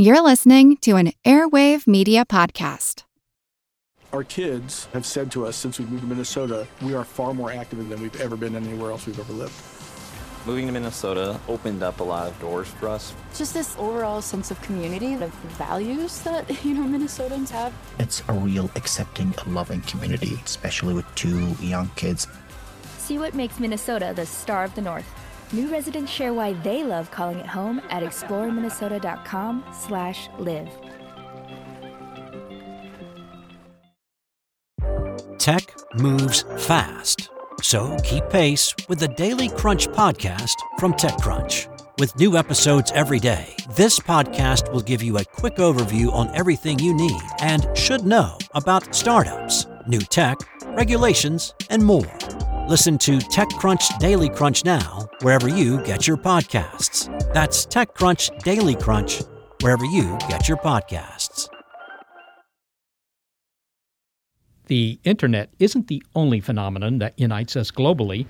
You're listening to an Airwave Media Podcast. Our kids have said to us since we moved to Minnesota, we are far more active than we've ever been anywhere else we've ever lived. Moving to Minnesota opened up a lot of doors for us. Just this overall sense of community, of values that, you know, Minnesotans have. It's a real accepting, loving community, especially with two young kids. See what makes Minnesota the star of the North. New residents share why they love calling it home at exploreminnesota.com/live. Tech moves fast. So keep pace with the Daily Crunch podcast from TechCrunch. With new episodes every day, this podcast will give you a quick overview on everything you need and should know about startups, new tech, regulations, and more. Listen to TechCrunch Daily Crunch now, wherever you get your podcasts. That's TechCrunch Daily Crunch, wherever you get your podcasts. The internet isn't the only phenomenon that unites us globally.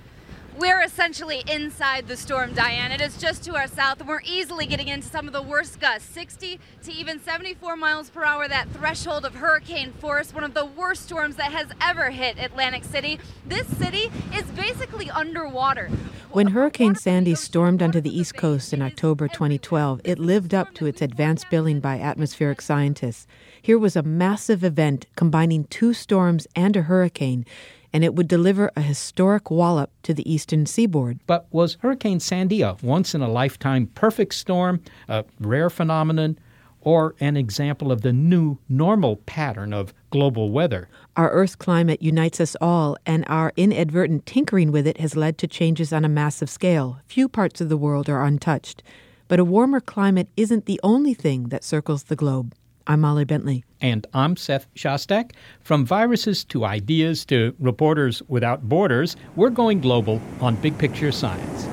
We're essentially inside the storm, Diane. It is just to our south, and we're easily getting into some of the worst gusts 60 to even 74 miles per hour, that threshold of hurricane force, one of the worst storms that has ever hit Atlantic City. This city is basically underwater. When Hurricane Sandy stormed onto the East Coast in October 2012, it lived up to its advanced billing by atmospheric scientists. Here was a massive event combining two storms and a hurricane and it would deliver a historic wallop to the eastern seaboard. But was Hurricane Sandy a once in a lifetime perfect storm, a rare phenomenon, or an example of the new normal pattern of global weather? Our Earth's climate unites us all, and our inadvertent tinkering with it has led to changes on a massive scale. Few parts of the world are untouched. But a warmer climate isn't the only thing that circles the globe. I'm Molly Bentley. And I'm Seth Shostak. From viruses to ideas to Reporters Without Borders, we're going global on Big Picture Science.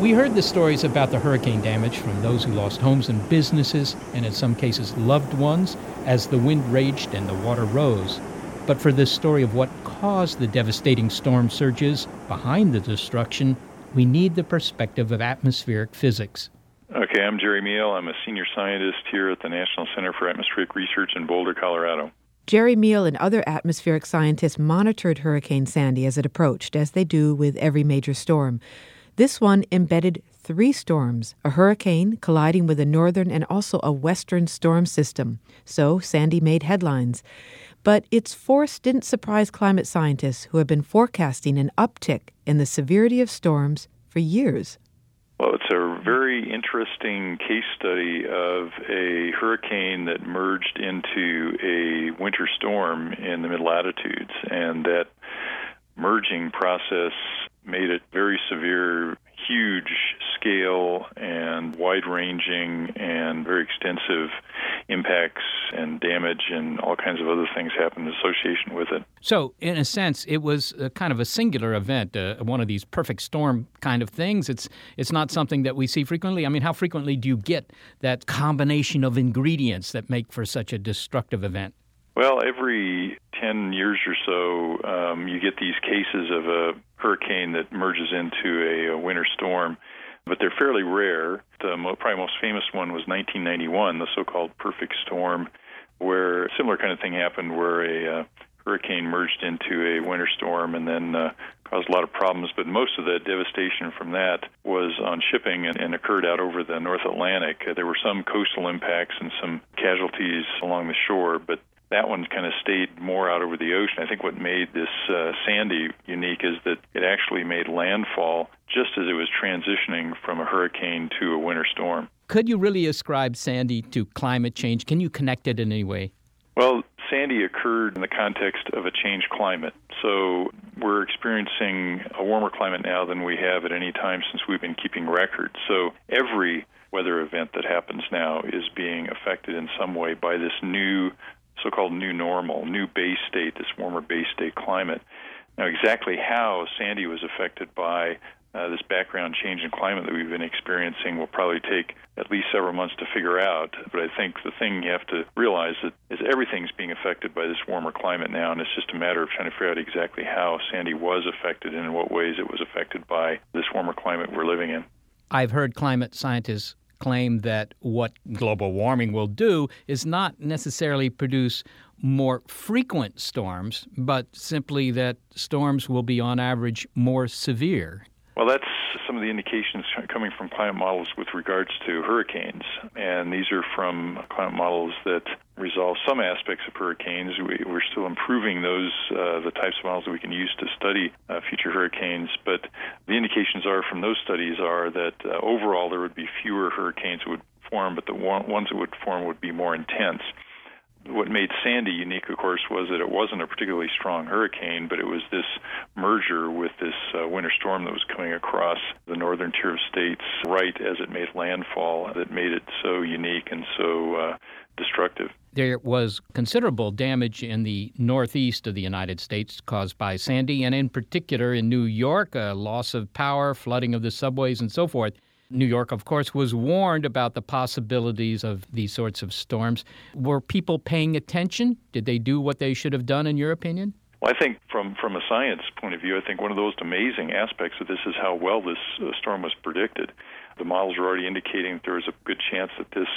We heard the stories about the hurricane damage from those who lost homes and businesses, and in some cases loved ones, as the wind raged and the water rose. But for this story of what caused the devastating storm surges behind the destruction, we need the perspective of atmospheric physics. Okay, I'm Jerry Meehl. I'm a senior scientist here at the National Center for Atmospheric Research in Boulder, Colorado. Jerry Meehl and other atmospheric scientists monitored Hurricane Sandy as it approached, as they do with every major storm. This one embedded three storms a hurricane colliding with a northern and also a western storm system. So Sandy made headlines. But its force didn't surprise climate scientists who have been forecasting an uptick in the severity of storms for years. Well, it's a very interesting case study of a hurricane that merged into a winter storm in the mid latitudes, and that merging process made it very severe huge scale and wide ranging and very extensive damage and all kinds of other things happen in association with it. So, in a sense, it was a kind of a singular event, uh, one of these perfect storm kind of things. It's it's not something that we see frequently. I mean, how frequently do you get that combination of ingredients that make for such a destructive event? Well, every 10 years or so, um, you get these cases of a hurricane that merges into a, a winter storm, but they're fairly rare. The mo- probably most famous one was 1991, the so-called perfect storm, where a similar kind of thing happened, where a uh, hurricane merged into a winter storm and then uh, caused a lot of problems. But most of the devastation from that was on shipping and, and occurred out over the North Atlantic. Uh, there were some coastal impacts and some casualties along the shore, but that one kind of stayed more out over the ocean. I think what made this uh, Sandy unique is that it actually made landfall just as it was transitioning from a hurricane to a winter storm. Could you really ascribe Sandy to climate change? Can you connect it in any way? Well, Sandy occurred in the context of a changed climate. So we're experiencing a warmer climate now than we have at any time since we've been keeping records. So every weather event that happens now is being affected in some way by this new so-called new normal, new base state, this warmer base state climate. Now, exactly how Sandy was affected by uh, this background change in climate that we've been experiencing will probably take at least several months to figure out. But I think the thing you have to realize that is everything's being affected by this warmer climate now, and it's just a matter of trying to figure out exactly how Sandy was affected and in what ways it was affected by this warmer climate we're living in. I've heard climate scientists claim that what global warming will do is not necessarily produce more frequent storms, but simply that storms will be on average more severe. Well, that's some of the indications coming from climate models with regards to hurricanes. And these are from climate models that resolve some aspects of hurricanes. We, are still improving those, uh, the types of models that we can use to study uh, future hurricanes. But the indications are from those studies are that uh, overall there would be fewer hurricanes that would form, but the ones that would form would be more intense what made Sandy unique, of course, was that it wasn't a particularly strong hurricane, but it was this merger with this uh, winter storm that was coming across the northern tier of states right as it made landfall that made it so unique and so uh, destructive. There was considerable damage in the northeast of the United States caused by Sandy, and in particular in New York, a loss of power, flooding of the subways, and so forth. New York, of course, was warned about the possibilities of these sorts of storms. Were people paying attention? Did they do what they should have done, in your opinion? Well, I think from from a science point of view, I think one of those amazing aspects of this is how well this uh, storm was predicted the models are already indicating that there was a good chance that this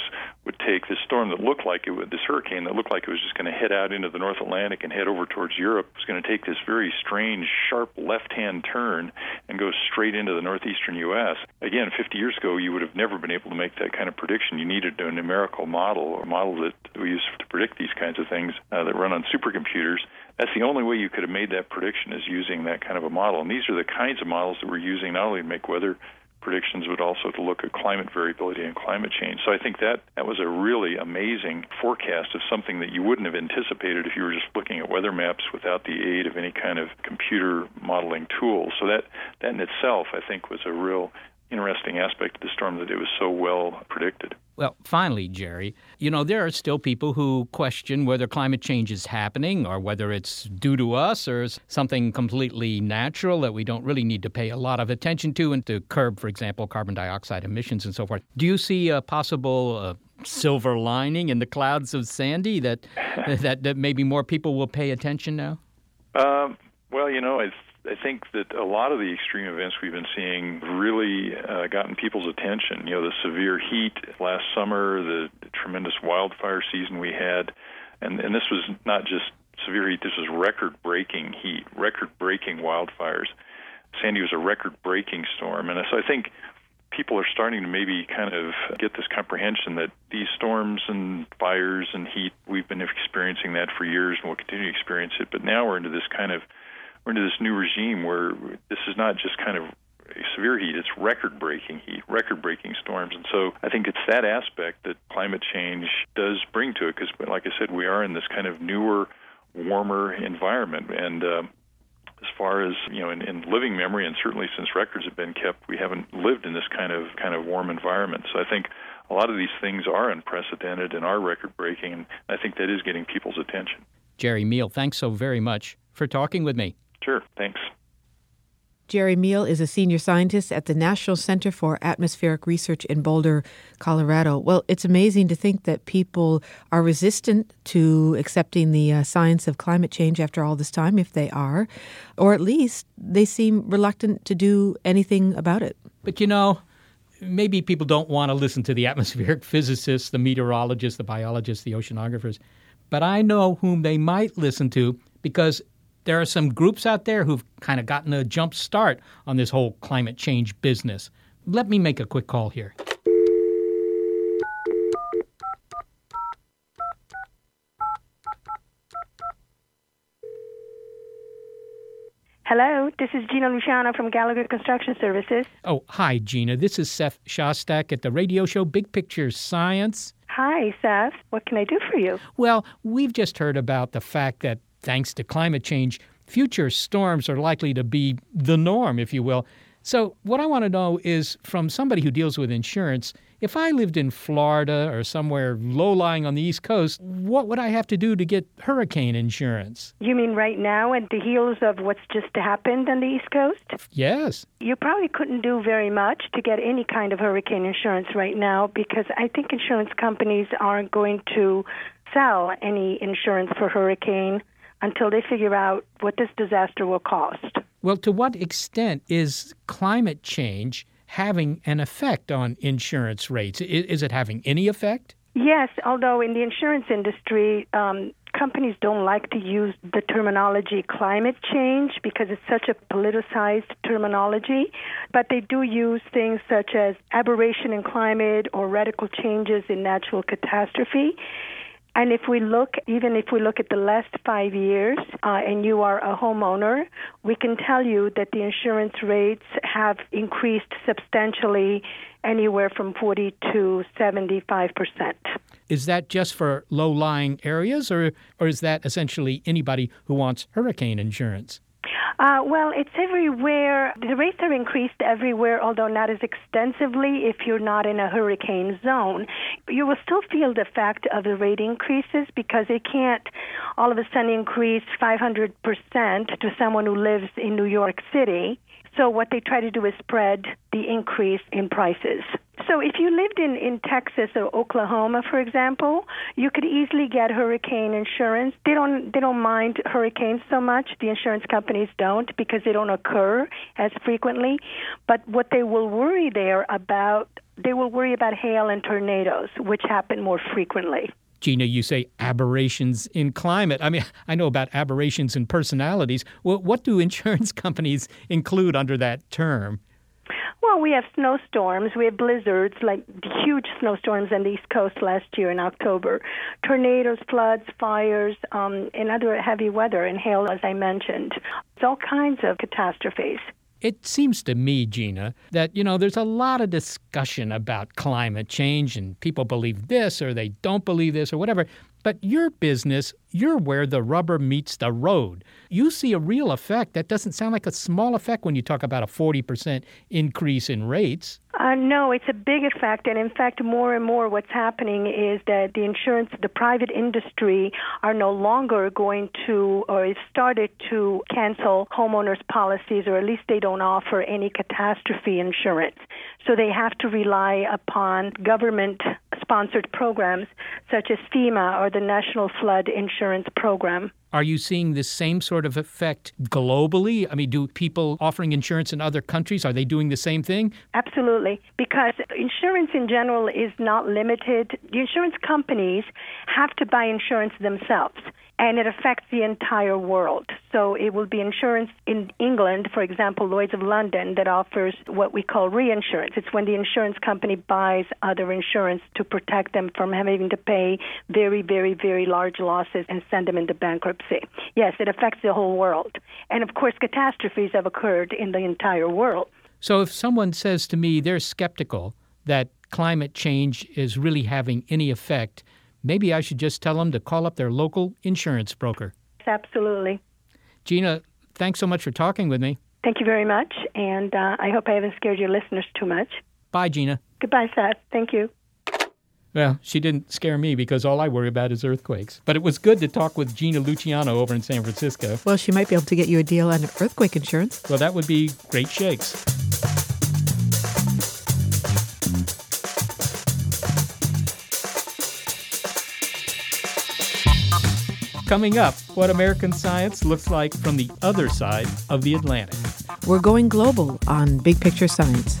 would take this storm that looked like it would, this hurricane that looked like it was just going to head out into the North Atlantic and head over towards Europe was going to take this very strange, sharp left-hand turn and go straight into the northeastern U.S. Again, 50 years ago, you would have never been able to make that kind of prediction. You needed a numerical model or model that we use to predict these kinds of things uh, that run on supercomputers. That's the only way you could have made that prediction is using that kind of a model. And these are the kinds of models that we're using not only to make weather predictions, but also to look at climate variability and climate change. So I think that that was a really amazing forecast of something that you wouldn't have anticipated if you were just looking at weather maps without the aid of any kind of computer modeling tool. So that that in itself, I think, was a real interesting aspect of the storm that it was so well predicted. Well, finally, Jerry, you know, there are still people who question whether climate change is happening or whether it's due to us or something completely natural that we don't really need to pay a lot of attention to and to curb, for example, carbon dioxide emissions and so forth. Do you see a possible uh, silver lining in the clouds of Sandy that, that, that maybe more people will pay attention now? Um, well, you know, I I think that a lot of the extreme events we've been seeing really uh, gotten people's attention. You know, the severe heat last summer, the tremendous wildfire season we had, and and this was not just severe heat. This was record-breaking heat, record-breaking wildfires. Sandy was a record-breaking storm, and so I think people are starting to maybe kind of get this comprehension that these storms and fires and heat, we've been experiencing that for years and we'll continue to experience it. But now we're into this kind of we're into this new regime where this is not just kind of severe heat, it's record breaking heat, record breaking storms. And so I think it's that aspect that climate change does bring to it because, like I said, we are in this kind of newer, warmer environment. And uh, as far as you know, in, in living memory, and certainly since records have been kept, we haven't lived in this kind of kind of warm environment. So I think a lot of these things are unprecedented and are record breaking, and I think that is getting people's attention. Jerry Meehl, thanks so very much for talking with me. Sure, thanks. Jerry Meehl is a senior scientist at the National Center for Atmospheric Research in Boulder, Colorado. Well, it's amazing to think that people are resistant to accepting the uh, science of climate change after all this time, if they are, or at least they seem reluctant to do anything about it. But you know, maybe people don't want to listen to the atmospheric physicists, the meteorologists, the biologists, the oceanographers. But I know whom they might listen to because there are some groups out there who've kind of gotten a jump start on this whole climate change business. Let me make a quick call here. Hello, this is Gina Luciano from Gallagher Construction Services. Oh, hi, Gina. This is Seth Shostak at the radio show Big Picture Science. Hi, Seth. What can I do for you? Well, we've just heard about the fact that thanks to climate change, future storms are likely to be the norm, if you will. So, what I want to know is from somebody who deals with insurance, if I lived in Florida or somewhere low lying on the East Coast, what would I have to do to get hurricane insurance? You mean right now at the heels of what's just happened on the East Coast? Yes. You probably couldn't do very much to get any kind of hurricane insurance right now because I think insurance companies aren't going to sell any insurance for hurricane until they figure out what this disaster will cost. Well, to what extent is climate change having an effect on insurance rates. Is, is it having any effect? Yes, although in the insurance industry, um, companies don't like to use the terminology climate change because it's such a politicized terminology, but they do use things such as aberration in climate or radical changes in natural catastrophe. And if we look, even if we look at the last five years, uh, and you are a homeowner, we can tell you that the insurance rates have increased substantially, anywhere from 40 to 75 percent. Is that just for low lying areas, or, or is that essentially anybody who wants hurricane insurance? Uh, well, it's everywhere. The rates are increased everywhere, although not as extensively if you're not in a hurricane zone. You will still feel the effect of the rate increases because it can't all of a sudden increase 500% to someone who lives in New York City. So what they try to do is spread the increase in prices. So if you lived in, in Texas or Oklahoma, for example, you could easily get hurricane insurance. They don't they don't mind hurricanes so much. The insurance companies don't because they don't occur as frequently. But what they will worry there about they will worry about hail and tornadoes, which happen more frequently. Gina, you say aberrations in climate. I mean, I know about aberrations in personalities. Well, what do insurance companies include under that term? Well, we have snowstorms, we have blizzards, like huge snowstorms on the East Coast last year in October, tornadoes, floods, fires, um, and other heavy weather, and hail, as I mentioned. It's all kinds of catastrophes. It seems to me, Gina, that, you know, there's a lot of discussion about climate change and people believe this or they don't believe this or whatever. But your business, you're where the rubber meets the road. You see a real effect. That doesn't sound like a small effect when you talk about a 40% increase in rates. Uh, no, it's a big effect, and in fact, more and more what's happening is that the insurance, the private industry, are no longer going to, or have started to cancel homeowners' policies, or at least they don't offer any catastrophe insurance. So they have to rely upon government sponsored programs such as FEMA or the National Flood Insurance Program. Are you seeing the same sort of effect globally? I mean, do people offering insurance in other countries are they doing the same thing? Absolutely, because insurance in general is not limited. The insurance companies have to buy insurance themselves and it affects the entire world. So it will be insurance in England, for example, Lloyd's of London, that offers what we call reinsurance. It's when the insurance company buys other insurance to protect them from having to pay very, very, very large losses and send them into bankruptcy. Yes, it affects the whole world. And of course, catastrophes have occurred in the entire world. So if someone says to me they're skeptical that climate change is really having any effect, maybe I should just tell them to call up their local insurance broker. Absolutely. Gina, thanks so much for talking with me. Thank you very much, and uh, I hope I haven't scared your listeners too much. Bye, Gina. Goodbye, Seth. Thank you. Well, she didn't scare me because all I worry about is earthquakes. But it was good to talk with Gina Luciano over in San Francisco. Well, she might be able to get you a deal on earthquake insurance. Well, that would be great shakes. Coming up, what American science looks like from the other side of the Atlantic. We're going global on Big Picture Science.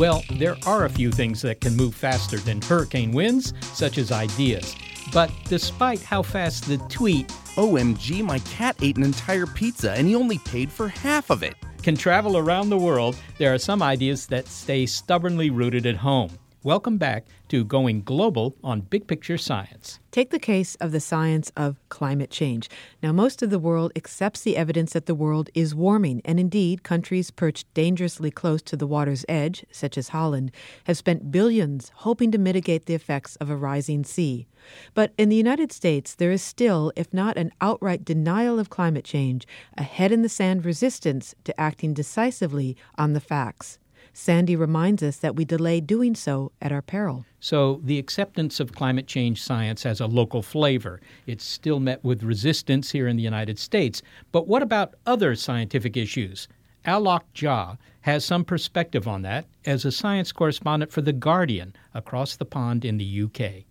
Well, there are a few things that can move faster than hurricane winds, such as ideas. But despite how fast the tweet, OMG, my cat ate an entire pizza and he only paid for half of it, can travel around the world, there are some ideas that stay stubbornly rooted at home. Welcome back to Going Global on Big Picture Science. Take the case of the science of climate change. Now, most of the world accepts the evidence that the world is warming, and indeed, countries perched dangerously close to the water's edge, such as Holland, have spent billions hoping to mitigate the effects of a rising sea. But in the United States, there is still, if not an outright denial of climate change, a head in the sand resistance to acting decisively on the facts. Sandy reminds us that we delay doing so at our peril. So, the acceptance of climate change science has a local flavor. It's still met with resistance here in the United States. But what about other scientific issues? Alok Jha has some perspective on that as a science correspondent for The Guardian across the pond in the UK.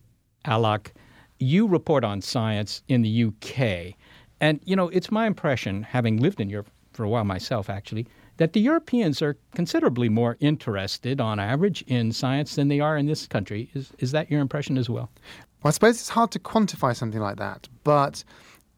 Alok, you report on science in the UK. And, you know, it's my impression, having lived in Europe for a while myself, actually, that the Europeans are considerably more interested, on average, in science than they are in this country. Is, is that your impression as well? Well, I suppose it's hard to quantify something like that, but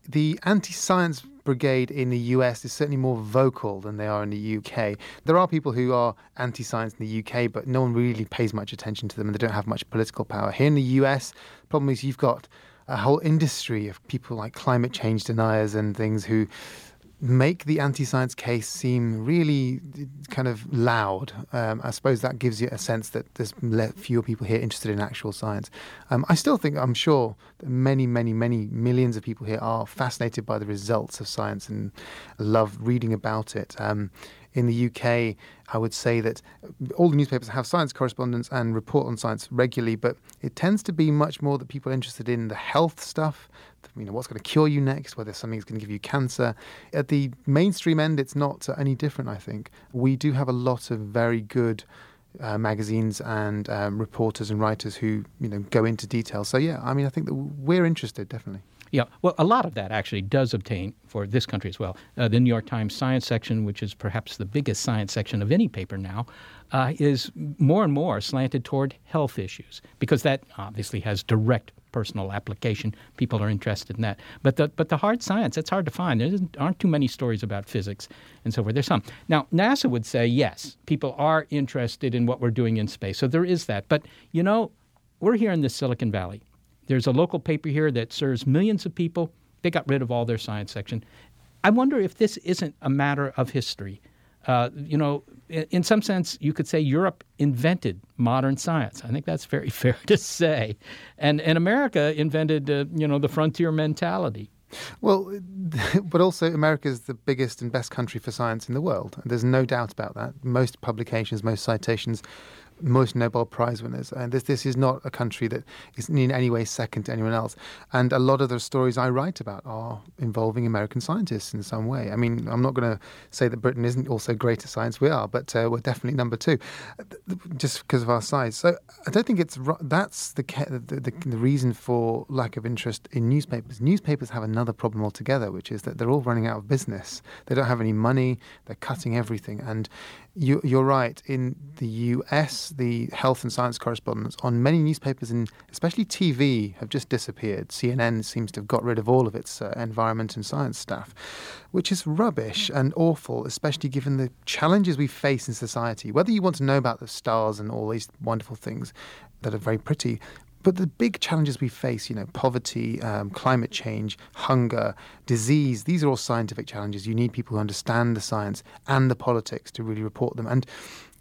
the anti science brigade in the US is certainly more vocal than they are in the UK. There are people who are anti science in the UK, but no one really pays much attention to them and they don't have much political power. Here in the US, the problem is you've got a whole industry of people like climate change deniers and things who make the anti-science case seem really kind of loud. Um, I suppose that gives you a sense that there's fewer people here interested in actual science. Um, I still think, I'm sure, that many, many, many millions of people here are fascinated by the results of science and love reading about it. Um, in the UK, I would say that all the newspapers have science correspondents and report on science regularly, but it tends to be much more that people are interested in the health stuff, you know, what's going to cure you next, whether something's going to give you cancer. At the mainstream end, it's not any different, I think. We do have a lot of very good uh, magazines and um, reporters and writers who, you know, go into detail. So, yeah, I mean, I think that we're interested, definitely. Yeah, well, a lot of that actually does obtain for this country as well. Uh, the New York Times science section, which is perhaps the biggest science section of any paper now, uh, is more and more slanted toward health issues because that obviously has direct personal application. People are interested in that. But the but the hard science, it's hard to find. There aren't too many stories about physics and so forth. There's some. Now NASA would say yes, people are interested in what we're doing in space. So there is that. But you know, we're here in the Silicon Valley. There's a local paper here that serves millions of people. They got rid of all their science section. I wonder if this isn't a matter of history. Uh, you know, in, some sense, you could say Europe invented modern science. I think that's very fair to say, and and America invented, uh, you know, the frontier mentality. Well, but also America is the biggest and best country for science in the world. There's no doubt about that. Most publications, most citations most Nobel Prize winners. And this this is not a country that is in any way second to anyone else. And a lot of the stories I write about are involving American scientists in some way. I mean, I'm not going to say that Britain isn't also great at science. We are, but uh, we're definitely number two, just because of our size. So I don't think it's that's the, the, the the reason for lack of interest in newspapers. Newspapers have another problem altogether, which is that they're all running out of business. They don't have any money. They're cutting everything, and you, are right. In the US, the health and science correspondents on many newspapers and especially TV have just disappeared. CNN seems to have got rid of all of its uh, environment and science staff, which is rubbish and awful, especially given the challenges we face in society. Whether you want to know about the stars and all these wonderful things that are very pretty, but the big challenges we face, you know, poverty, um, climate change, hunger, disease, these are all scientific challenges. You need people who understand the science and the politics to really report them. And,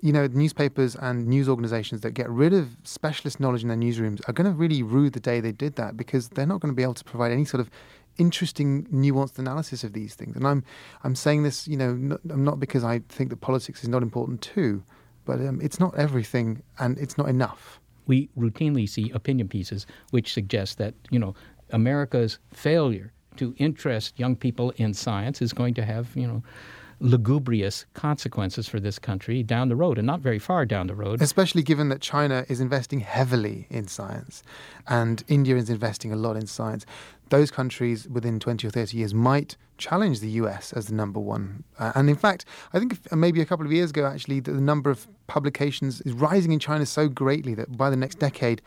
you know, newspapers and news organizations that get rid of specialist knowledge in their newsrooms are going to really rue the day they did that because they're not going to be able to provide any sort of interesting, nuanced analysis of these things. And I'm, I'm saying this, you know, not, not because I think that politics is not important too, but um, it's not everything and it's not enough we routinely see opinion pieces which suggest that, you know, America's failure to interest young people in science is going to have, you know, lugubrious consequences for this country down the road and not very far down the road. Especially given that China is investing heavily in science and India is investing a lot in science those countries within 20 or 30 years might challenge the US as the number one. Uh, and in fact, I think maybe a couple of years ago, actually, the number of publications is rising in China so greatly that by the next decade,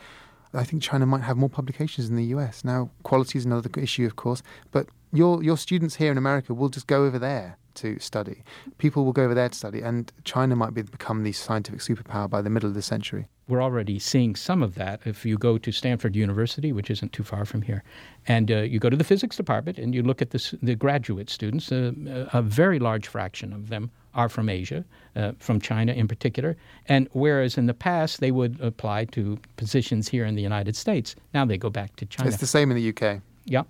I think China might have more publications than the US. Now, quality is another issue, of course, but your your students here in America will just go over there to study. People will go over there to study, and China might be, become the scientific superpower by the middle of the century. We're already seeing some of that. If you go to Stanford University, which isn't too far from here, and uh, you go to the physics department and you look at the, the graduate students, uh, a very large fraction of them are from Asia, uh, from China in particular. And whereas in the past they would apply to positions here in the United States, now they go back to China. It's the same in the UK. Yeah.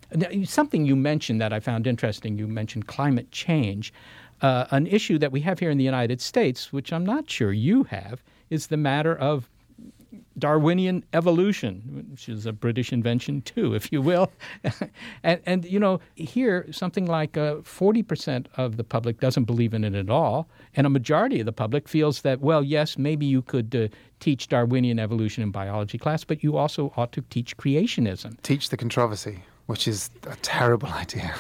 Something you mentioned that I found interesting, you mentioned climate change. Uh, an issue that we have here in the United States, which I'm not sure you have, is the matter of Darwinian evolution, which is a British invention too, if you will. and, and, you know, here, something like uh, 40% of the public doesn't believe in it at all. And a majority of the public feels that, well, yes, maybe you could uh, teach Darwinian evolution in biology class, but you also ought to teach creationism. Teach the controversy, which is a terrible idea.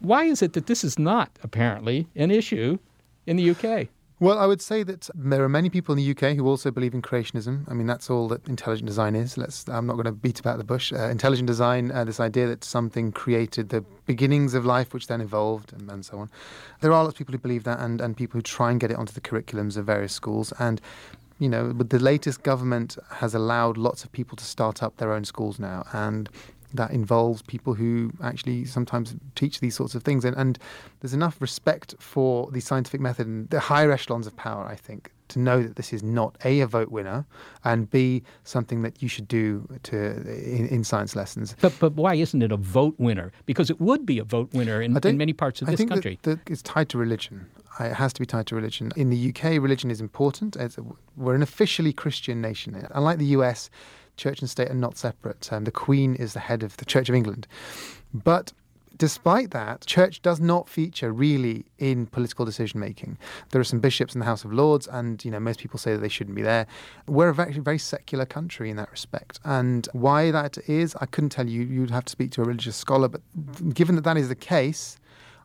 Why is it that this is not, apparently, an issue in the UK? Well, I would say that there are many people in the UK who also believe in creationism. I mean, that's all that intelligent design is. Let's, I'm not going to beat about the bush. Uh, intelligent design, uh, this idea that something created the beginnings of life, which then evolved, and, and so on. There are lots of people who believe that, and, and people who try and get it onto the curriculums of various schools. And you know, the latest government has allowed lots of people to start up their own schools now, and that involves people who actually sometimes teach these sorts of things. And, and there's enough respect for the scientific method and the higher echelons of power, I think, to know that this is not A, a vote winner, and B, something that you should do to in, in science lessons. But, but why isn't it a vote winner? Because it would be a vote winner in, in many parts of I this think country. That, that it's tied to religion. It has to be tied to religion. In the UK, religion is important. A, we're an officially Christian nation. Unlike the US, church and state are not separate. Um, the Queen is the head of the Church of England. But despite that, church does not feature really in political decision making. There are some bishops in the House of Lords, and you know most people say that they shouldn't be there. We're a very, secular country in that respect, and why that is, I couldn't tell you. You'd have to speak to a religious scholar. But given that that is the case,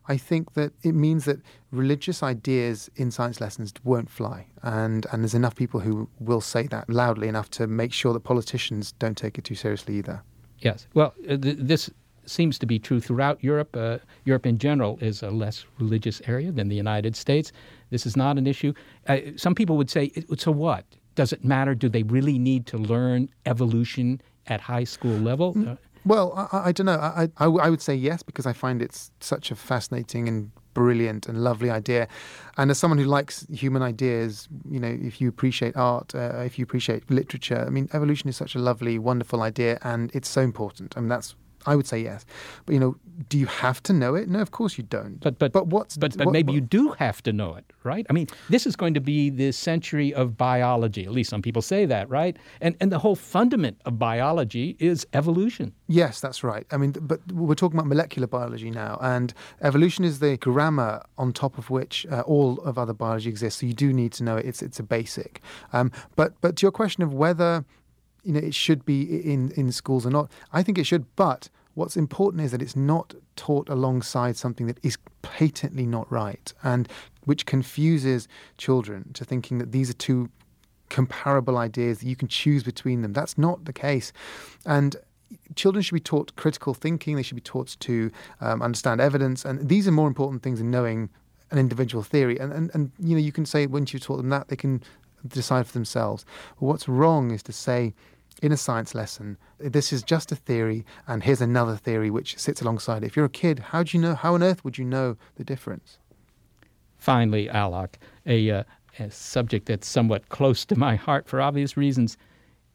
I think that it means that religious ideas in science lessons won't fly. And, and there's enough people who will say that loudly enough to make sure that politicians don't take it too seriously either. Yes. Well, uh, th- this seems to be true throughout Europe. Uh, Europe in general is a less religious area than the United States. This is not an issue. Uh, some people would say, so what? Does it matter? Do they really need to learn evolution at high school level? Mm. Well, I, I don't know. I, I, I, would say yes because I find it's such a fascinating and brilliant and lovely idea. And as someone who likes human ideas, you know, if you appreciate art, uh, if you appreciate literature, I mean, evolution is such a lovely, wonderful idea, and it's so important. I mean, that's I would say yes. But you know, do you have to know it? No, of course you don't. But but but what's but but what, maybe what? you do have to know it, right? I mean, this is going to be the century of biology. At least some people say that, right? And and the whole fundament of biology is evolution. Yes, that's right. I mean, but we're talking about molecular biology now, and evolution is the grammar on top of which uh, all of other biology exists. So you do need to know it. It's it's a basic. Um, but but to your question of whether you know it should be in in schools or not, I think it should. But what's important is that it's not taught alongside something that is patently not right and which confuses children to thinking that these are two comparable ideas that you can choose between them. That's not the case, and children should be taught critical thinking. They should be taught to um, understand evidence, and these are more important things than knowing an individual theory. And, and and you know you can say once you've taught them that they can decide for themselves. What's wrong is to say in a science lesson, this is just a theory, and here's another theory which sits alongside it. If you're a kid, how do you know? How on earth would you know the difference? Finally, Alok, a, uh, a subject that's somewhat close to my heart for obvious reasons.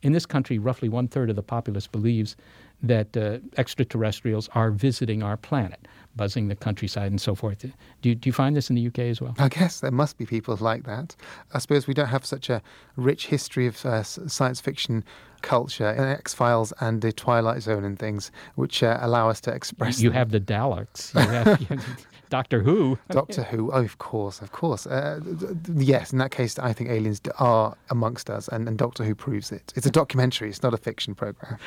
In this country, roughly one third of the populace believes that uh, extraterrestrials are visiting our planet, buzzing the countryside and so forth. Do you, do you find this in the UK as well? I guess there must be people like that. I suppose we don't have such a rich history of uh, science fiction culture in X Files and the Twilight Zone and things, which uh, allow us to express. You them. have the Daleks. You have, you have Doctor Who. Doctor Who. Oh, of course, of course. Uh, yes, in that case, I think aliens are amongst us, and, and Doctor Who proves it. It's a documentary. It's not a fiction program.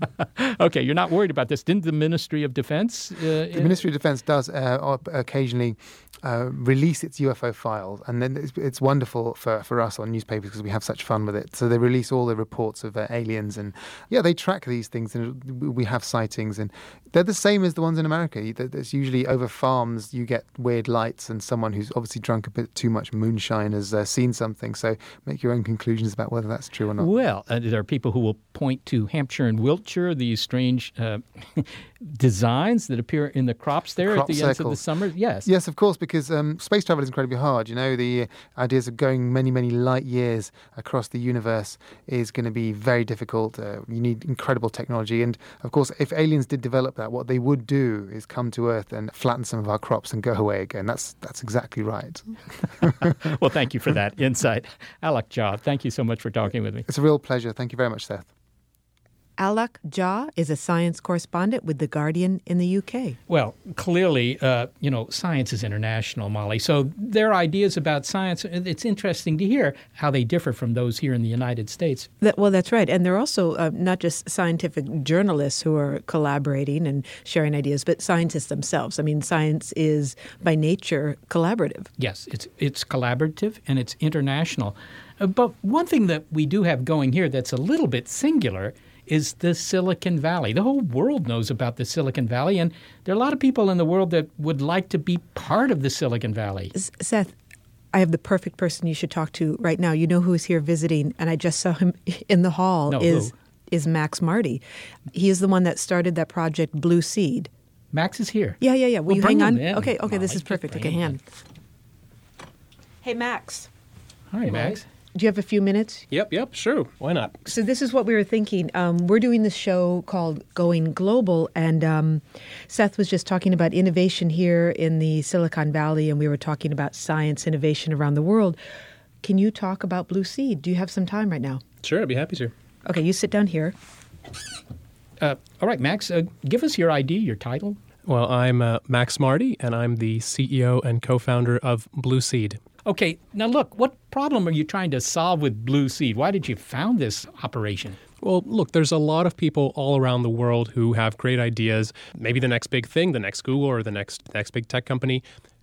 okay, you're not worried about this. Didn't the Ministry of Defense? Uh, the Ministry of Defense does uh, occasionally uh, release its UFO files, and then it's, it's, wonderful for, for us on newspapers because we have such fun with it. So they release all the reports of uh, aliens, and yeah, they track these things, and we have sightings, and they're the same as the ones in America. There's usually over farms you get weird lights, and someone who's obviously drunk a bit too much moonshine has uh, seen something. So make your own conclusions about whether that's true or not. Well, uh, there are people who will point to Hampshire and Wiltshire, these strange uh, designs that appear in the crops there Crop at the end of the summer. Yes, yes, of course, because um, space travel is incredibly hard. You know, the ideas of going many, many light years across the universe is going to be very difficult. Uh, you need incredible technology, and of course, if aliens did develop that, what they would do is come to Earth and flatten some of our crops and go away again. That's that's exactly right. well, thank you for that insight, Alok Jha, Thank you so much for talking with me. It's a real pleasure. Thank you very much, Seth. Alok Jha is a science correspondent with The Guardian in the UK. Well, clearly, uh, you know, science is international, Molly. So their ideas about science, it's interesting to hear how they differ from those here in the United States. That, well, that's right. And they're also uh, not just scientific journalists who are collaborating and sharing ideas, but scientists themselves. I mean, science is by nature collaborative. Yes, it's, it's collaborative and it's international. Uh, but one thing that we do have going here that's a little bit singular is the Silicon Valley. The whole world knows about the Silicon Valley, and there are a lot of people in the world that would like to be part of the Silicon Valley. Seth, I have the perfect person you should talk to right now. You know who is here visiting, and I just saw him in the hall. No, is who? is Max Marty? He is the one that started that project Blueseed. Max is here. Yeah, yeah, yeah. Will well, you hang on? In. Okay, okay. Molly, this is perfect. Okay, hand. Hey, Max. Hi, Max. Do you have a few minutes? Yep, yep, sure. Why not? So this is what we were thinking. Um, we're doing this show called Going Global, and um, Seth was just talking about innovation here in the Silicon Valley, and we were talking about science innovation around the world. Can you talk about Blueseed? Do you have some time right now? Sure, I'd be happy to. Okay, you sit down here. Uh, all right, Max, uh, give us your ID, your title. Well, I'm uh, Max Marty, and I'm the CEO and co founder of Blueseed. Okay, now look, what problem are you trying to solve with Blueseed? Why did you found this operation? Well, look, there's a lot of people all around the world who have great ideas, maybe the next big thing, the next Google or the next next big tech company,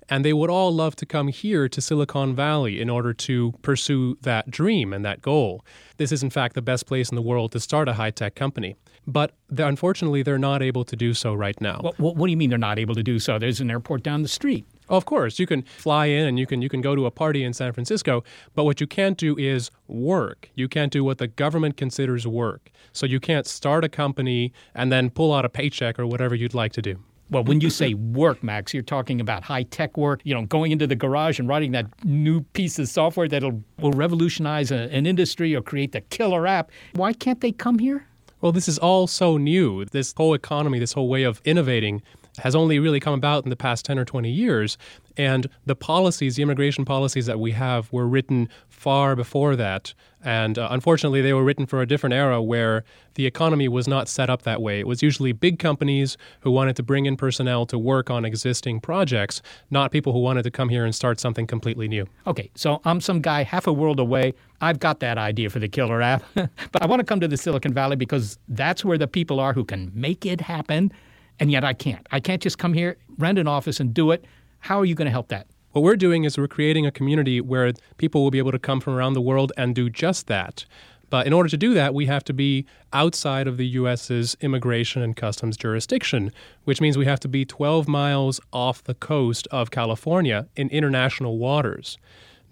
and they would all love to come here to Silicon Valley in order to pursue that dream and that goal. This is in fact the best place in the world to start a high-tech company. But unfortunately, they're not able to do so right now. What, what, what do you mean they're not able to do so? There's an airport down the street. Of course, you can fly in and you can you can go to a party in San Francisco, but what you can't do is work. You can't do what the government considers work. So you can't start a company and then pull out a paycheck or whatever you'd like to do. Well, when you say work, Max, you're talking about high tech work, you know, going into the garage and writing that new piece of software that'll will revolutionize a, an industry or create the killer app. Why can't they come here? Well, this is all so new. This whole economy, this whole way of innovating has only really come about in the past 10 or 20 years. And the policies, the immigration policies that we have, were written far before that. And uh, unfortunately, they were written for a different era where the economy was not set up that way. It was usually big companies who wanted to bring in personnel to work on existing projects, not people who wanted to come here and start something completely new. Okay, so I'm some guy half a world away. I've got that idea for the killer app, but I want to come to the Silicon Valley because that's where the people are who can make it happen and yet I can't. I can't just come here, rent an office, and do it. How are you going to help that? What we're doing is we're creating a community where people will be able to come from around the world and do just that. But in order to do that, we have to be outside of the U.S.'s immigration and customs jurisdiction, which means we have to be 12 miles off the coast of California in international waters.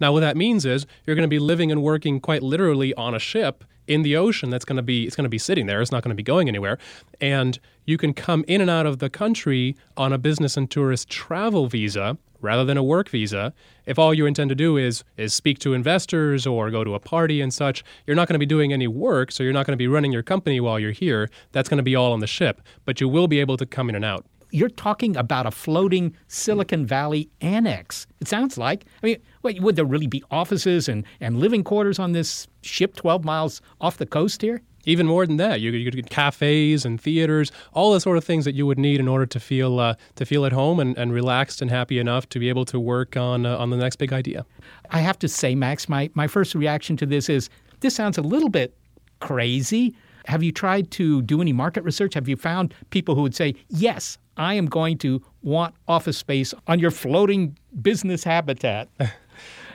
Now, what that means is you're going to be living and working quite literally on a ship in the ocean that's going to be it's going to be sitting there it's not going to be going anywhere and you can come in and out of the country on a business and tourist travel visa rather than a work visa if all you intend to do is is speak to investors or go to a party and such you're not going to be doing any work so you're not going to be running your company while you're here that's going to be all on the ship but you will be able to come in and out you're talking about a floating Silicon Valley annex. It sounds like. I mean, wait, would there really be offices and, and living quarters on this ship 12 miles off the coast here? Even more than that, you could, you could get cafes and theaters, all the sort of things that you would need in order to feel uh, to feel at home and, and relaxed and happy enough to be able to work on uh, on the next big idea. I have to say, Max, my, my first reaction to this is this sounds a little bit crazy. Have you tried to do any market research? Have you found people who would say, yes, I am going to want office space on your floating business habitat?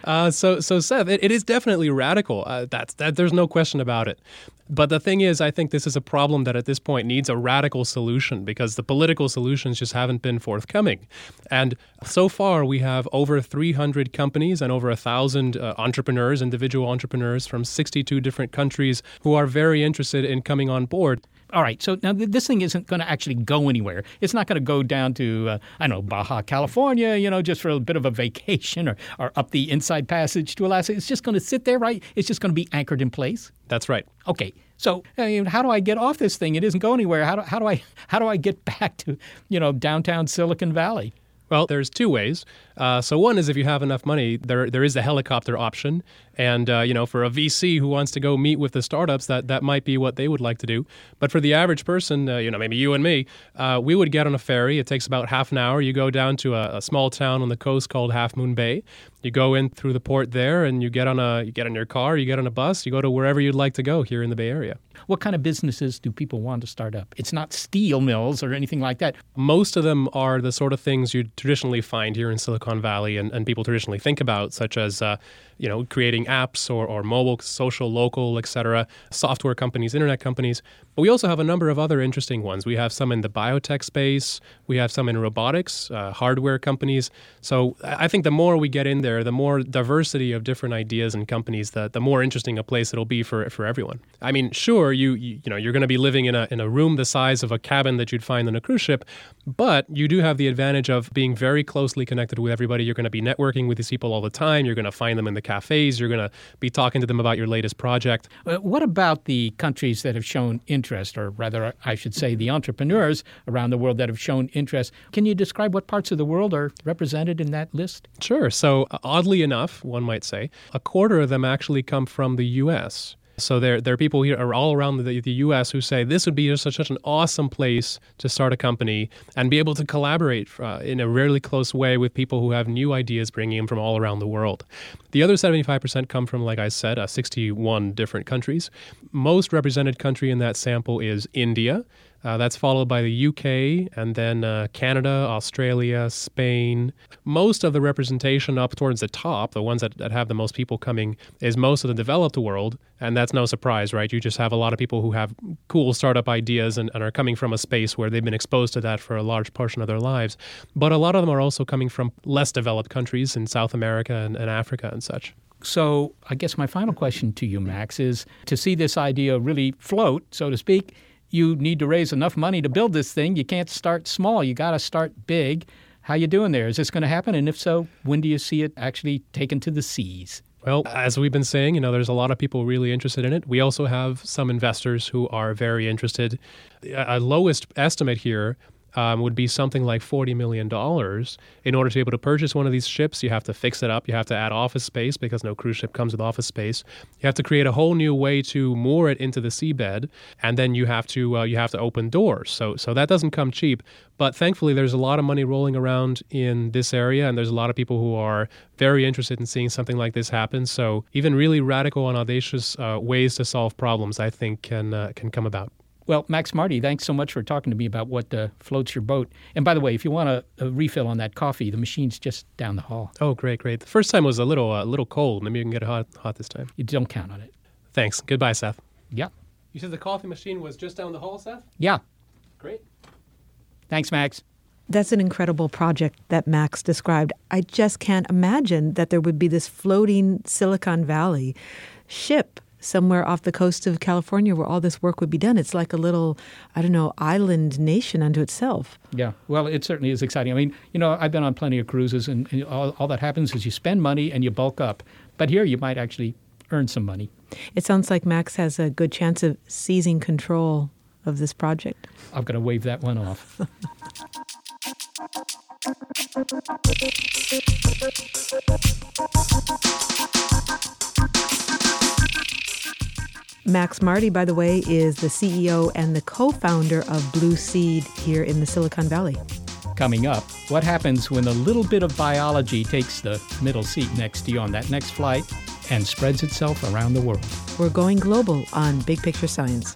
Uh, so, so Seth, it, it is definitely radical. Uh, that's that. There's no question about it. But the thing is, I think this is a problem that at this point needs a radical solution because the political solutions just haven't been forthcoming. And so far, we have over 300 companies and over a thousand uh, entrepreneurs, individual entrepreneurs from 62 different countries who are very interested in coming on board all right, so now this thing isn't going to actually go anywhere. It's not going to go down to, uh, I don't know, Baja California, you know, just for a bit of a vacation or, or up the inside passage to Alaska. It's just going to sit there, right? It's just going to be anchored in place. That's right. Okay. So, I mean, how do I get off this thing? It isn't going anywhere. How do, how do I how do I get back to, you know, downtown Silicon Valley? Well, there's two ways. Uh, so one is if you have enough money, there there is a helicopter option, and uh, you know for a VC who wants to go meet with the startups, that that might be what they would like to do. But for the average person, uh, you know maybe you and me, uh, we would get on a ferry. It takes about half an hour. You go down to a, a, small town on the coast called Half Moon Bay. You go in through the port there, and you get on a you get on your car, you get on a bus, you go to wherever you'd like to go here in the Bay Area. What kind of businesses do people want to start up? It's not steel mills or anything like that. Most of them are the sort of things you traditionally find here in Silicon Valley and, and people traditionally think about, such as uh, you know creating apps or, or mobile, social, local, etc. Software companies, internet companies. But we also have a number of other interesting ones. We have some in the biotech space. We have some in robotics, uh, hardware companies. So I think the more we get in there, the more diversity of different ideas and companies, the, the more interesting a place it'll be for for everyone. I mean, sure, you you, you know you're going to be living in a in a room the size of a cabin that you'd find on a cruise ship, but you do have the advantage of being very closely connected with everybody. You're going to be networking with these people all the time. You're going to find them in the cafes. You're going to be talking to them about your latest project. Uh, what about the countries that have shown interest, or rather, I should say, the entrepreneurs around the world that have shown interest? Can you describe what parts of the world are represented in that list? Sure. So, oddly enough, one might say, a quarter of them actually come from the U.S. So there, there are people here are all around the, the U.S. who say this would be such, such an awesome place to start a company and be able to collaborate uh, in a really close way with people who have new ideas, bringing them from all around the world. The other 75% come from, like I said, uh, 61 different countries. Most represented country in that sample is India. Uh, that's followed by the UK and then uh, Canada, Australia, Spain. Most of the representation up towards the top, the ones that, that have the most people coming, is most of the developed world. And that's no surprise, right? You just have a lot of people who have cool startup ideas and, and are coming from a space where they've been exposed to that for a large portion of their lives. But a lot of them are also coming from less developed countries in South America and, and Africa and such. So, I guess my final question to you, Max, is to see this idea really float, so to speak, you need to raise enough money to build this thing. You can't start small. You got to start big. How you doing there? Is this going to happen? And if so, when do you see it actually taken to the seas? Well, as we've been saying, you know, there's a lot of people really interested in it. We also have some investors who are very interested. A lowest estimate here um, would be something like $40 million. In order to be able to purchase one of these ships, you have to fix it up. You have to add office space because no cruise ship comes with office space. You have to create a whole new way to moor it into the seabed, and then you have to uh, you have to open doors. So so that doesn't come cheap. But thankfully, there's a lot of money rolling around in this area, and there's a lot of people who are very interested in seeing something like this happen. So even really radical and audacious uh, ways to solve problems, I think, can uh, can come about. Well, Max Marty, thanks so much for talking to me about what uh, floats your boat. And by the way, if you want a, a, refill on that coffee, the machine's just down the hall. Oh, great, great. The first time was a little, a uh, little cold. Maybe you can get it hot, hot this time. You don't count on it. Thanks. Goodbye, Seth. Yeah. You said the coffee machine was just down the hall, Seth? Yeah. Great. Thanks, Max. That's an incredible project that Max described. I just can't imagine that there would be this floating Silicon Valley ship somewhere off the coast of California where all this work would be done. It's like a little, I don't know, island nation unto itself. Yeah, well, it certainly is exciting. I mean, you know, I've been on plenty of cruises, and, and all, all that happens is you spend money and you bulk up. But here you might actually earn some money. It sounds like Max has a good chance of seizing control of this project. I'm going to wave that one off. Max Marty, by the way, is the CEO and the co founder of Blueseed here in the Silicon Valley. Coming up, what happens when a little bit of biology takes the middle seat next to you on that next flight and spreads itself around the world? We're going global on Big Picture Science.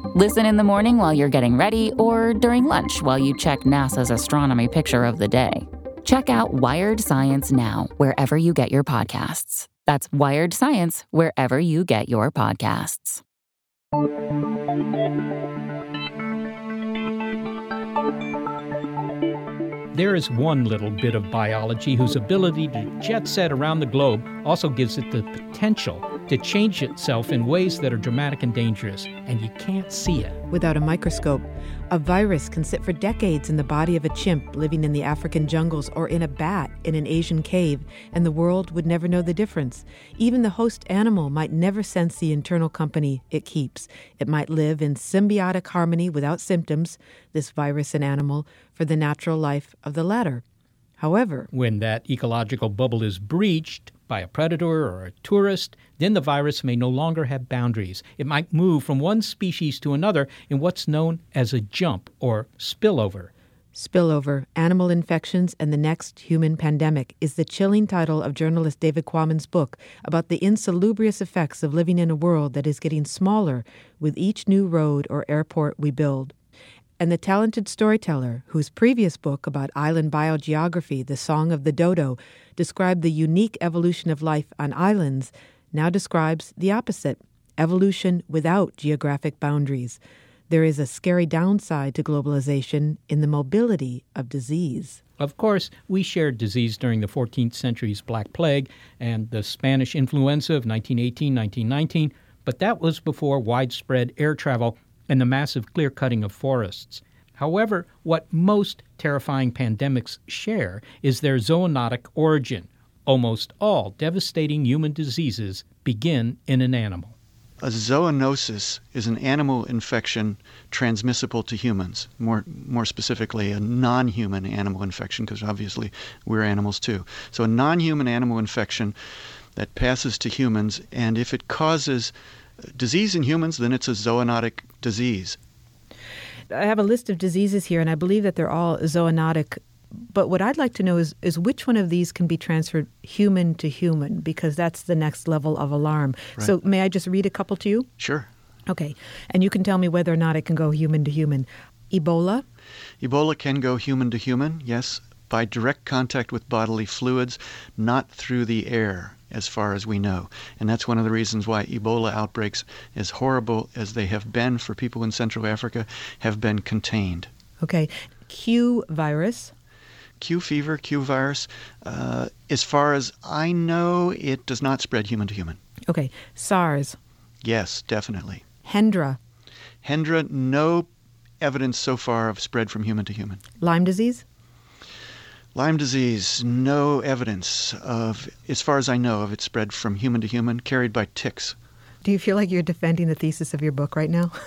Listen in the morning while you're getting ready or during lunch while you check NASA's astronomy picture of the day. Check out Wired Science now, wherever you get your podcasts. That's Wired Science, wherever you get your podcasts. There is one little bit of biology whose ability to jet set around the globe also gives it the potential to change itself in ways that are dramatic and dangerous, and you can't see it. Without a microscope, a virus can sit for decades in the body of a chimp living in the African jungles or in a bat in an Asian cave, and the world would never know the difference. Even the host animal might never sense the internal company it keeps. It might live in symbiotic harmony without symptoms, this virus and animal, for the natural life of the latter. However, when that ecological bubble is breached, by a predator or a tourist, then the virus may no longer have boundaries. It might move from one species to another in what's known as a jump or spillover. Spillover Animal Infections and the Next Human Pandemic is the chilling title of journalist David Quammen's book about the insalubrious effects of living in a world that is getting smaller with each new road or airport we build and the talented storyteller, whose previous book about island biogeography, The Song of the Dodo, described the unique evolution of life on islands, now describes the opposite evolution without geographic boundaries. There is a scary downside to globalization in the mobility of disease. Of course, we shared disease during the 14th century's Black Plague and the Spanish influenza of 1918 1919, but that was before widespread air travel and the massive clear cutting of forests. However, what most terrifying pandemics share is their zoonotic origin. Almost all devastating human diseases begin in an animal. A zoonosis is an animal infection transmissible to humans, more, more specifically, a non human animal infection, because obviously we're animals too. So, a non human animal infection that passes to humans, and if it causes disease in humans, then it's a zoonotic disease. I have a list of diseases here, and I believe that they're all zoonotic. But what I'd like to know is, is which one of these can be transferred human to human, because that's the next level of alarm. Right. So, may I just read a couple to you? Sure. Okay. And you can tell me whether or not it can go human to human. Ebola? Ebola can go human to human, yes, by direct contact with bodily fluids, not through the air as far as we know. And that's one of the reasons why Ebola outbreaks, as horrible as they have been for people in Central Africa, have been contained. Okay. Q virus. Q fever, Q virus, uh, as far as I know, it does not spread human to human. Okay. SARS. Yes, definitely. Hendra. Hendra, no evidence so far of spread from human to human. Lyme disease? Lyme disease, no evidence of, as far as I know, of its spread from human to human, carried by ticks. Do you feel like you're defending the thesis of your book right now?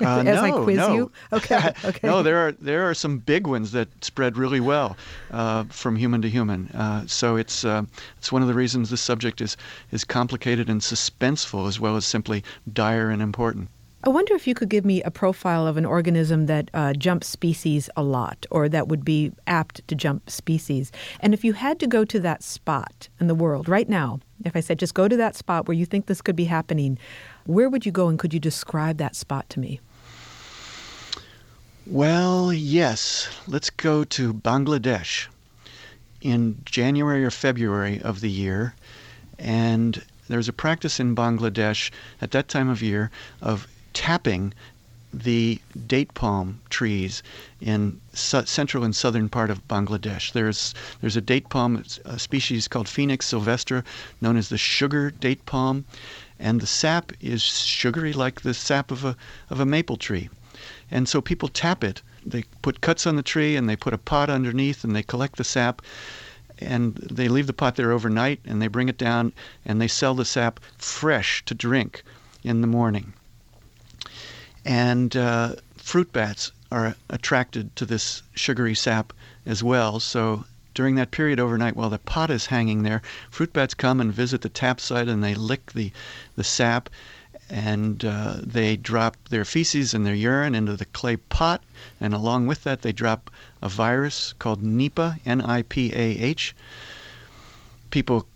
Uh, As no, I quiz no. you? Okay. okay. no, there are there are some big ones that spread really well uh, from human to human. Uh, so it's uh, it's one of the reasons this subject is is complicated and suspenseful as well as simply dire and important. I wonder if you could give me a profile of an organism that uh, jumps species a lot or that would be apt to jump species. And if you had to go to that spot in the world right now, if I said just go to that spot where you think this could be happening, where would you go and could you describe that spot to me? Well, yes. Let's go to Bangladesh in January or February of the year. And there's a practice in Bangladesh at that time of year of tapping the date palm trees in su- central and southern part of Bangladesh. There's there's a date palm a species called Phoenix sylvestris, known as the sugar date palm, and the sap is sugary like the sap of a of a maple tree, and so people tap it. They put cuts on the tree and they put a pot underneath and they collect the sap. And they leave the pot there overnight and they bring it down and they sell the sap fresh to drink in the morning and uh, fruit bats are attracted to this sugary sap as well. So during that period overnight, while the pot is hanging there, fruit bats come and visit the tap site and they lick the, the sap and uh, they drop their feces and their urine into the clay pot. And along with that, they drop a virus called Nipah, N I P A H. People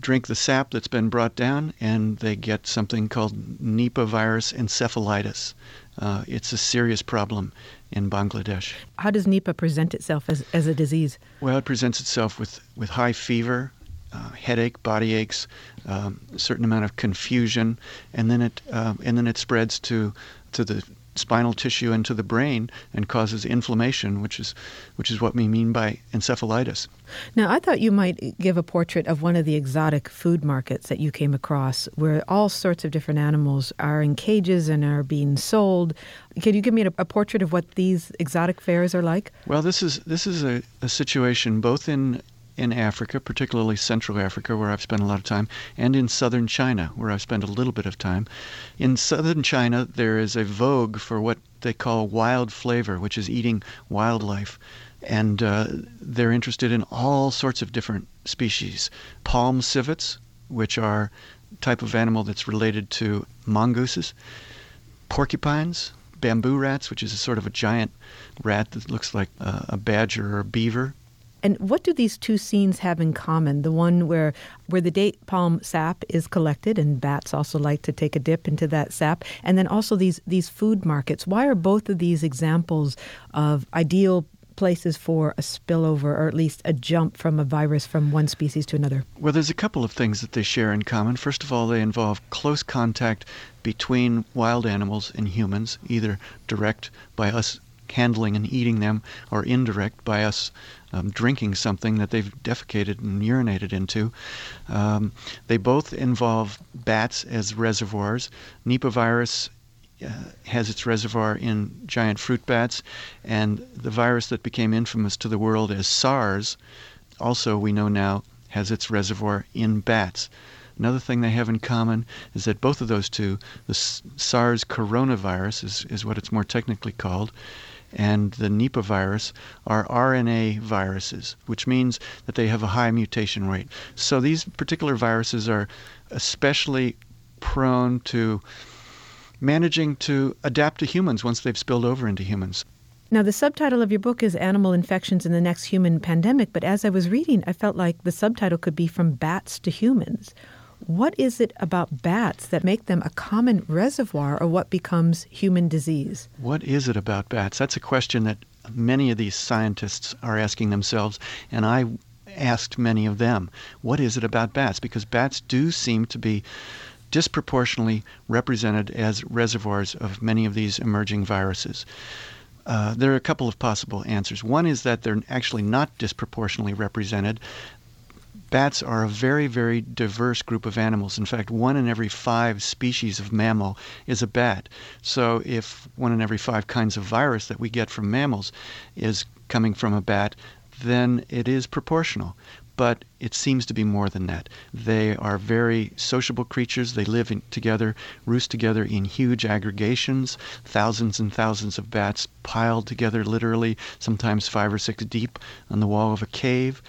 drink the sap that's been brought down, and they get something called Nipah virus encephalitis. Uh, it's a serious problem in Bangladesh. How does Nipah present itself as, as a disease? Well, it presents itself with, with high fever, uh, headache, body aches, um, a certain amount of confusion, and then it uh, and then it spreads to to the spinal tissue into the brain and causes inflammation, which is which is what we mean by encephalitis. Now, I thought you might give a portrait of one of the exotic food markets that you came across, where all sorts of different animals are in cages and are being sold. Can you give me a, a portrait of what these exotic fairs are like? Well, this is this is a, a situation both in in Africa, particularly Central Africa, where I've spent a lot of time, and in southern China, where I've spent a little bit of time. In southern China, there is a vogue for what they call wild flavor, which is eating wildlife. And uh, they're interested in all sorts of different species. Palm civets, which are type of animal that's related to mongooses, porcupines, bamboo rats, which is a sort of a giant rat that looks like a badger or a beaver, and what do these two scenes have in common? The one where where the date palm sap is collected, and bats also like to take a dip into that sap, and then also these these food markets. Why are both of these examples of ideal places for a spillover or at least a jump from a virus from one species to another? Well, there's a couple of things that they share in common. First of all, they involve close contact between wild animals and humans, either direct by us handling and eating them, or indirect by us um, drinking something that they've defecated and urinated into. Um, they both involve bats as reservoirs. Nipah virus uh, has its reservoir in giant fruit bats, and the virus that became infamous to the world as SARS, also we know now, has its reservoir in bats. Another thing they have in common is that both of those two, the SARS coronavirus is, is what it's more technically called, and the Nipah virus are RNA viruses, which means that they have a high mutation rate. So these particular viruses are especially prone to managing to adapt to humans once they've spilled over into humans. Now, the subtitle of your book is Animal Infections in the Next Human Pandemic, but as I was reading, I felt like the subtitle could be From Bats to Humans. What is it about bats that make them a common reservoir of what becomes human disease? What is it about bats? That's a question that many of these scientists are asking themselves, and I asked many of them, what is it about bats? Because bats do seem to be disproportionately represented as reservoirs of many of these emerging viruses. Uh, there are a couple of possible answers. One is that they're actually not disproportionately represented bats are a very, very diverse group of animals. In fact, one in every five species of mammal is a bat. So if one in every five kinds of virus that we get from mammals is coming from a bat, then it is proportional. But it seems to be more than that. They are very sociable creatures. They live in, together, roost together in huge aggregations, thousands and thousands of bats piled together, literally, sometimes five or six deep on the wall of a cave.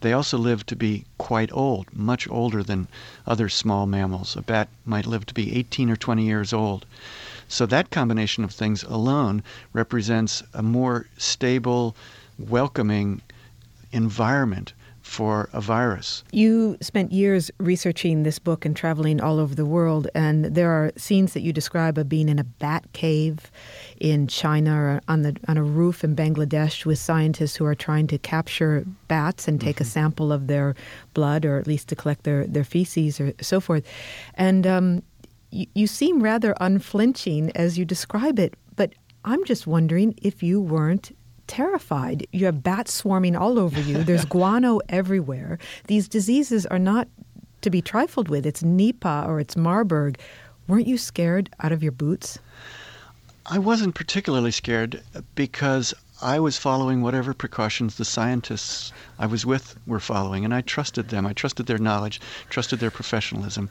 They also live to be quite old, much older than other small mammals. A bat might live to be 18 or 20 years old. So that combination of things alone represents a more stable, welcoming environment for a virus. You spent years researching this book and traveling all over the world, and there are scenes that you describe of being in a bat cave in China or on the on a roof in Bangladesh with scientists who are trying to capture bats and take mm-hmm. a sample of their blood, or at least to collect their their feces or so forth, and. Um, you, you seem rather unflinching as you describe it, but I'm just wondering if you weren't terrified. You have bats swarming all over you. There's guano everywhere. These diseases are not to be trifled with. It's Nipah or it's Marburg. Weren't you scared out of your boots? I wasn't particularly scared because I was following whatever precautions the scientists I was with were following, and I trusted them. I trusted their knowledge, trusted their professionalism.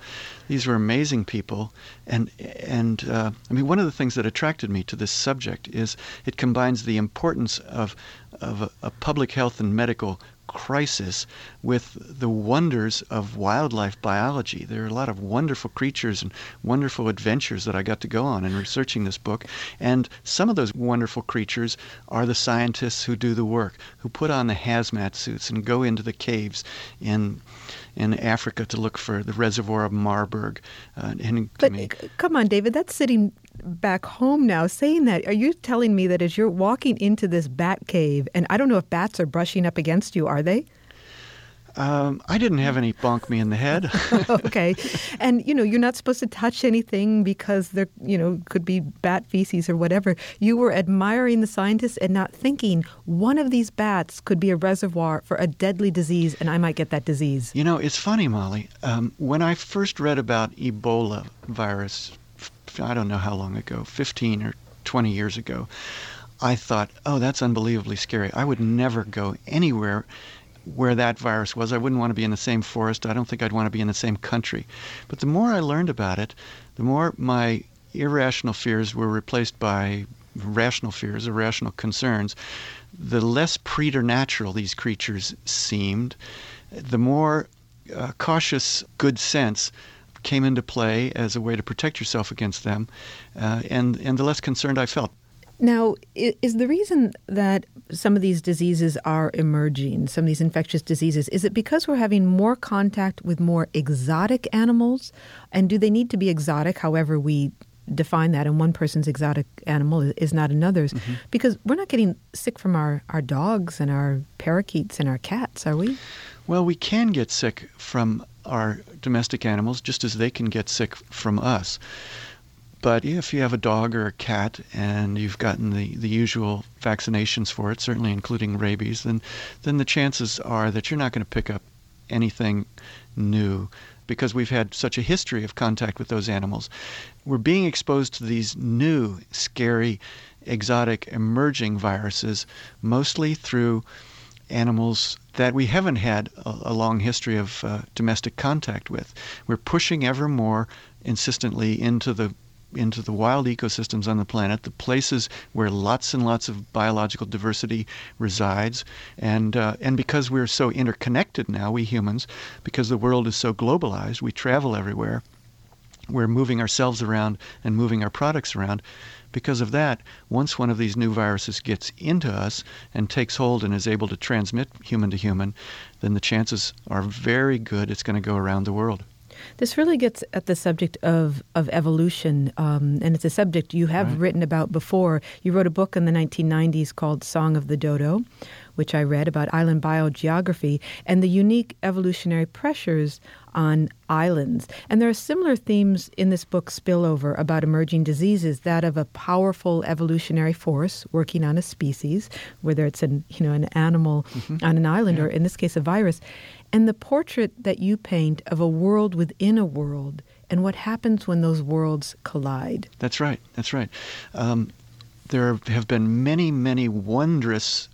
These were amazing people, and and uh, I mean, one of the things that attracted me to this subject is it combines the importance of of a, a public health and medical crisis with the wonders of wildlife biology. There are a lot of wonderful creatures and wonderful adventures that I got to go on in researching this book. And some of those wonderful creatures are the scientists who do the work, who put on the hazmat suits and go into the caves in in Africa to look for the reservoir of Marburg. Uh, and but me, come on, David, that's sitting back home now saying that. Are you telling me that as you're walking into this bat cave, and I don't know if bats are brushing up against you, are they? Um, I didn't have any bonk me in the head. okay, and you know you're not supposed to touch anything because there, you know, could be bat feces or whatever. You were admiring the scientists and not thinking one of these bats could be a reservoir for a deadly disease, and I might get that disease. You know, it's funny, Molly. Um, when I first read about Ebola virus, I don't know how long ago, 15 or 20 years ago, I thought, oh, that's unbelievably scary. I would never go anywhere where that virus was. I wouldn't want to be in the same forest. I don't think I'd want to be in the same country. But the more I learned about it, the more my irrational fears were replaced by rational fears, irrational concerns. The less preternatural these creatures seemed, the more uh, cautious good sense came into play as a way to protect yourself against them, uh, and and the less concerned I felt. Now, is the reason that some of these diseases are emerging, some of these infectious diseases, is it because we're having more contact with more exotic animals? And do they need to be exotic, however we define that? And one person's exotic animal is not another's. Mm-hmm. Because we're not getting sick from our, our dogs and our parakeets and our cats, are we? Well, we can get sick from our domestic animals just as they can get sick from us. But if you have a dog or a cat and you've gotten the, the usual vaccinations for it, certainly including rabies, then, then the chances are that you're not going to pick up anything new because we've had such a history of contact with those animals. We're being exposed to these new, scary, exotic, emerging viruses, mostly through animals that we haven't had a, a long history of uh, domestic contact with. We're pushing ever more insistently into the into the wild ecosystems on the planet, the places where lots and lots of biological diversity resides, and uh, and because we're so interconnected now, we humans, because the world is so globalized, we travel everywhere. We're moving ourselves around and moving our products around. Because of that, once one of these new viruses gets into us and takes hold and is able to transmit human to human, then the chances are very good it's going to go around the world. This really gets at the subject of, of evolution, um, and it's a subject you have right. written about before. You wrote a book in the 1990s called Song of the Dodo, which I read about island biogeography and the unique evolutionary pressures on islands. And there are similar themes in this book spillover about emerging diseases, that of a powerful evolutionary force working on a species, whether it's an you know an animal mm-hmm. on an island yeah. or in this case a virus, and the portrait that you paint of a world within a world and what happens when those worlds collide. That's right. That's right. Um, there have been many, many wondrous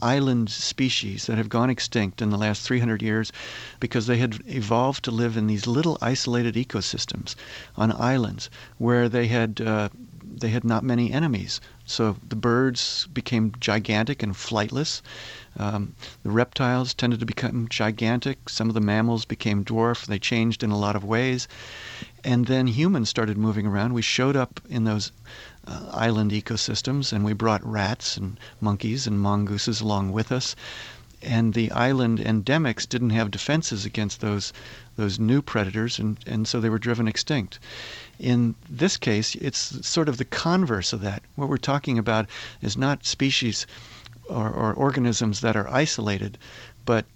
island species that have gone extinct in the last 300 years because they had evolved to live in these little isolated ecosystems on islands where they had uh, they had not many enemies. So the birds became gigantic and flightless. Um, the reptiles tended to become gigantic. Some of the mammals became dwarf. They changed in a lot of ways. And then humans started moving around. We showed up in those uh, island ecosystems and we brought rats and monkeys and mongooses along with us. And the island endemics didn't have defenses against those those new predators, and, and so they were driven extinct. In this case, it's sort of the converse of that. What we're talking about is not species or, or organisms that are isolated, but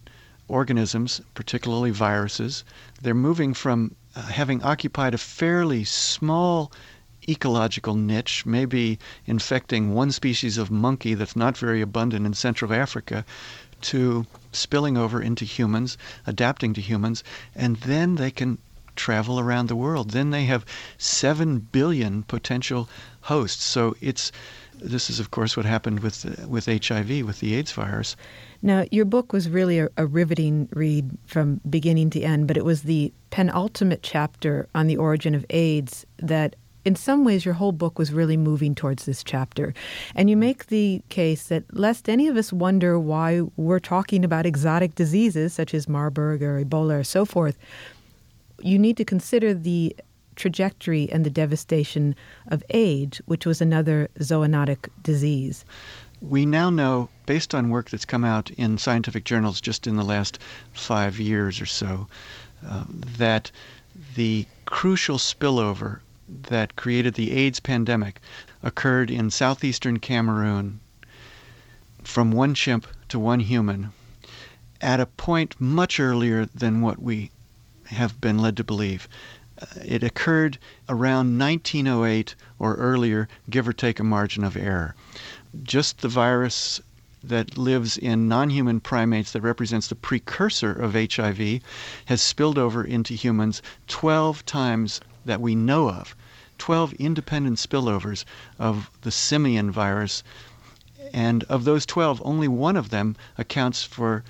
organisms, particularly viruses, they're moving from uh, having occupied a fairly small ecological niche, maybe infecting one species of monkey that's not very abundant in Central Africa, to spilling over into humans, adapting to humans, and then they can travel around the world. Then they have 7 billion potential hosts. So it's this is of course what happened with with HIV with the AIDS virus. Now, your book was really a, a, riveting read from beginning to end, but it was the penultimate chapter on the origin of AIDS that in some ways, your whole book was really moving towards this chapter. And you make the case that lest any of us wonder why we're talking about exotic diseases such as Marburg or Ebola or so forth, you need to consider the trajectory and the devastation of AIDS, which was another zoonotic disease. We now know, based on work that's come out in scientific journals just in the last five years or so, uh, that the crucial spillover that created the AIDS pandemic occurred in southeastern Cameroon from one chimp to one human at a point much earlier than what we have been led to believe. Uh, it occurred around 1908 or earlier, give or take a margin of error. Just the virus that lives in non human primates that represents the precursor of HIV has spilled over into humans 12 times that we know of. 12 independent spillovers of the simian virus. And of those 12, only one of them accounts for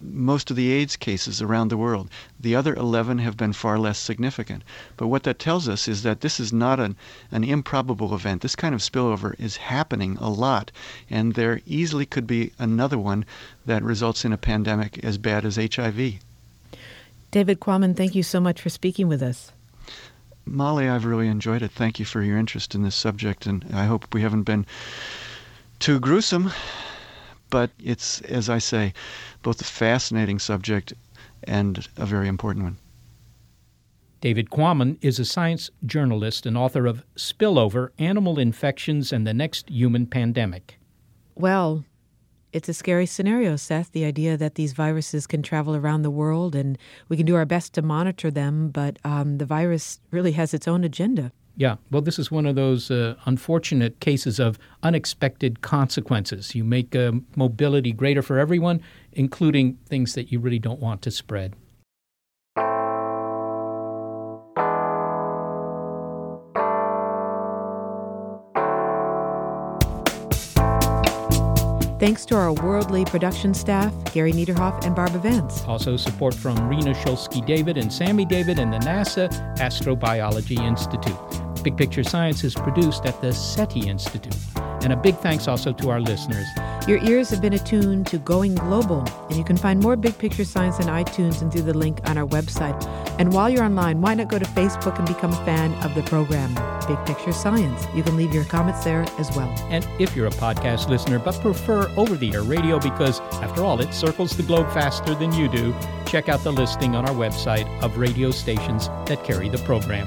most of the AIDS cases around the world. The other 11 have been far less significant. But what that tells us is that this is not an, an improbable event. This kind of spillover is happening a lot, and there easily could be another one that results in a pandemic as bad as HIV. David Quammen, thank you so much for speaking with us. Molly, I've really enjoyed it. Thank you for your interest in this subject, and I hope we haven't been too gruesome. But it's, as I say, both a fascinating subject and a very important one. David Quammen is a science journalist and author of Spillover Animal Infections and the Next Human Pandemic. Well, it's a scary scenario, Seth, the idea that these viruses can travel around the world and we can do our best to monitor them, but um, the virus really has its own agenda. Yeah, well, this is one of those uh, unfortunate cases of unexpected consequences. You make uh, mobility greater for everyone, including things that you really don't want to spread. Thanks to our worldly production staff, Gary Niederhoff and Barbara Vance. Also, support from Rena Shulsky David and Sammy David and the NASA Astrobiology Institute. Big Picture Science is produced at the SETI Institute. And a big thanks also to our listeners. Your ears have been attuned to Going Global, and you can find more Big Picture Science on iTunes and through the link on our website. And while you're online, why not go to Facebook and become a fan of the program, Big Picture Science? You can leave your comments there as well. And if you're a podcast listener but prefer over the air radio because, after all, it circles the globe faster than you do, check out the listing on our website of radio stations that carry the program.